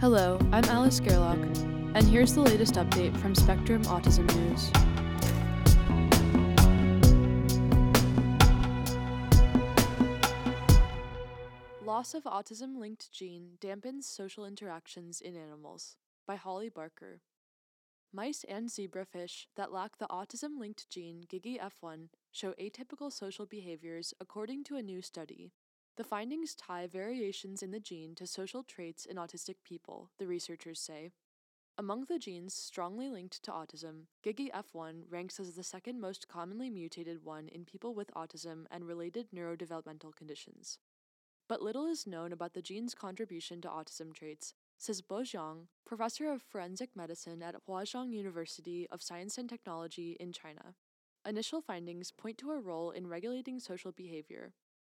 Hello, I'm Alice Gerlach, and here's the latest update from Spectrum Autism News. Loss of autism linked gene dampens social interactions in animals by Holly Barker. Mice and zebrafish that lack the autism linked gene GIGYF1 show atypical social behaviors according to a new study. The findings tie variations in the gene to social traits in autistic people, the researchers say. Among the genes strongly linked to autism, GIGYF1 ranks as the second most commonly mutated one in people with autism and related neurodevelopmental conditions. But little is known about the gene's contribution to autism traits, says Bo Zhang, professor of forensic medicine at Huazhong University of Science and Technology in China. Initial findings point to a role in regulating social behavior,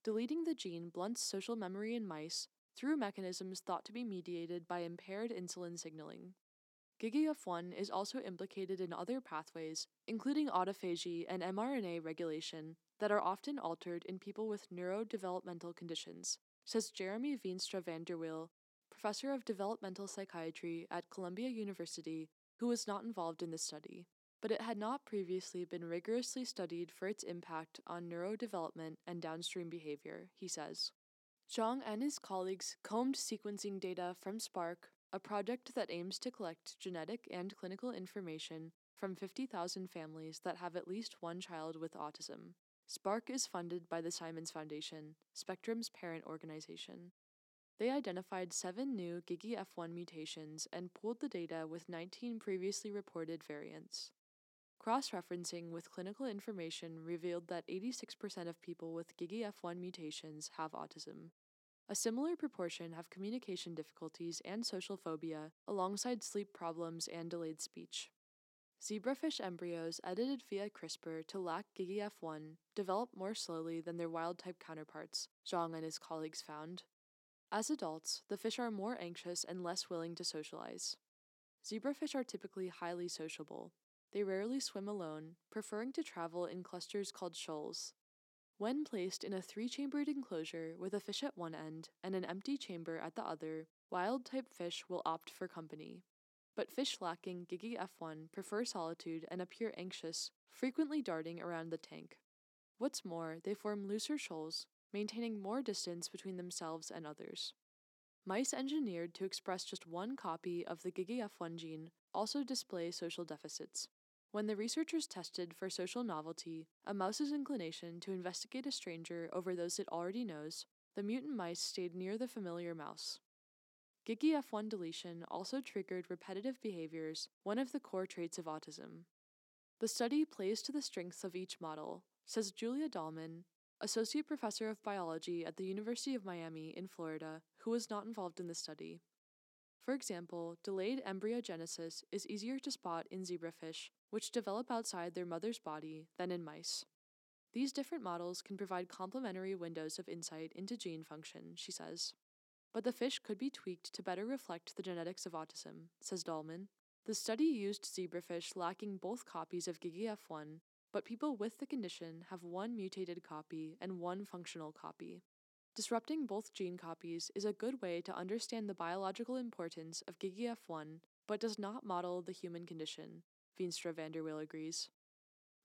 Deleting the gene blunts social memory in mice through mechanisms thought to be mediated by impaired insulin signaling. GIGYF1 is also implicated in other pathways, including autophagy and mRNA regulation, that are often altered in people with neurodevelopmental conditions, says Jeremy Veenstra van professor of developmental psychiatry at Columbia University, who was not involved in the study but it had not previously been rigorously studied for its impact on neurodevelopment and downstream behavior, he says. Zhang and his colleagues combed sequencing data from SPARK, a project that aims to collect genetic and clinical information from 50,000 families that have at least one child with autism. SPARK is funded by the Simons Foundation, Spectrum's parent organization. They identified seven new GIGYF1 mutations and pooled the data with 19 previously reported variants. Cross referencing with clinical information revealed that 86% of people with GIGYF1 mutations have autism. A similar proportion have communication difficulties and social phobia, alongside sleep problems and delayed speech. Zebrafish embryos edited via CRISPR to lack GIGYF1 develop more slowly than their wild type counterparts, Zhang and his colleagues found. As adults, the fish are more anxious and less willing to socialize. Zebrafish are typically highly sociable, they rarely swim alone, preferring to travel in clusters called shoals. When placed in a three chambered enclosure with a fish at one end and an empty chamber at the other, wild type fish will opt for company. But fish lacking GIGYF1 prefer solitude and appear anxious, frequently darting around the tank. What's more, they form looser shoals, maintaining more distance between themselves and others. Mice engineered to express just one copy of the GIGYF1 gene also display social deficits. When the researchers tested for social novelty, a mouse's inclination to investigate a stranger over those it already knows, the mutant mice stayed near the familiar mouse. GIGYF1 deletion also triggered repetitive behaviors, one of the core traits of autism. The study plays to the strengths of each model, says Julia Dallman, associate professor of biology at the University of Miami in Florida, who was not involved in the study. For example, delayed embryogenesis is easier to spot in zebrafish, which develop outside their mother's body, than in mice. These different models can provide complementary windows of insight into gene function, she says. But the fish could be tweaked to better reflect the genetics of autism, says Dallman. The study used zebrafish lacking both copies of GIGYF1, but people with the condition have one mutated copy and one functional copy. Disrupting both gene copies is a good way to understand the biological importance of GIGYF1, but does not model the human condition, Veenstra-VanderWeele agrees.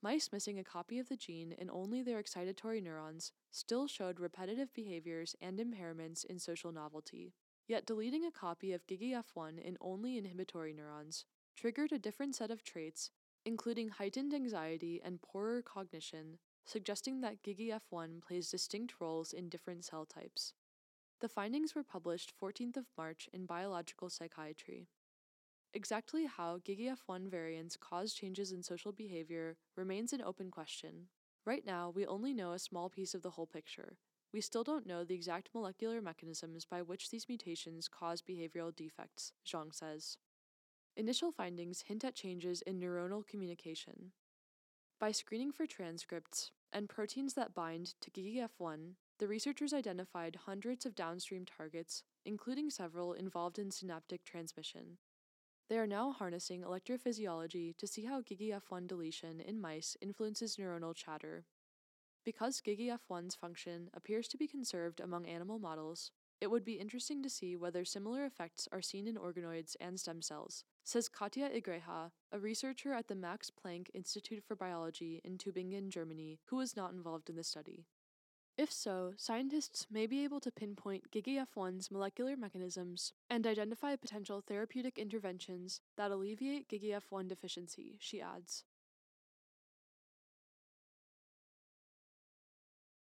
Mice missing a copy of the gene in only their excitatory neurons still showed repetitive behaviors and impairments in social novelty. Yet deleting a copy of GIGYF1 in only inhibitory neurons triggered a different set of traits, including heightened anxiety and poorer cognition suggesting that GIGYF1 plays distinct roles in different cell types. The findings were published 14th of March in Biological Psychiatry. Exactly how GIGYF1 variants cause changes in social behavior remains an open question. Right now, we only know a small piece of the whole picture. We still don't know the exact molecular mechanisms by which these mutations cause behavioral defects, Zhang says. Initial findings hint at changes in neuronal communication. By screening for transcripts and proteins that bind to GIGYF1, the researchers identified hundreds of downstream targets, including several involved in synaptic transmission. They are now harnessing electrophysiology to see how GIGYF1 deletion in mice influences neuronal chatter. Because GIGYF1's function appears to be conserved among animal models, It would be interesting to see whether similar effects are seen in organoids and stem cells, says Cátia Igreja, a researcher at the Max Planck Institute for Biology in Tübingen, Germany, who was not involved in the study. If so, scientists may be able to pinpoint GIGYF1's molecular mechanisms and identify potential therapeutic interventions that alleviate GIGYF1 deficiency, she adds.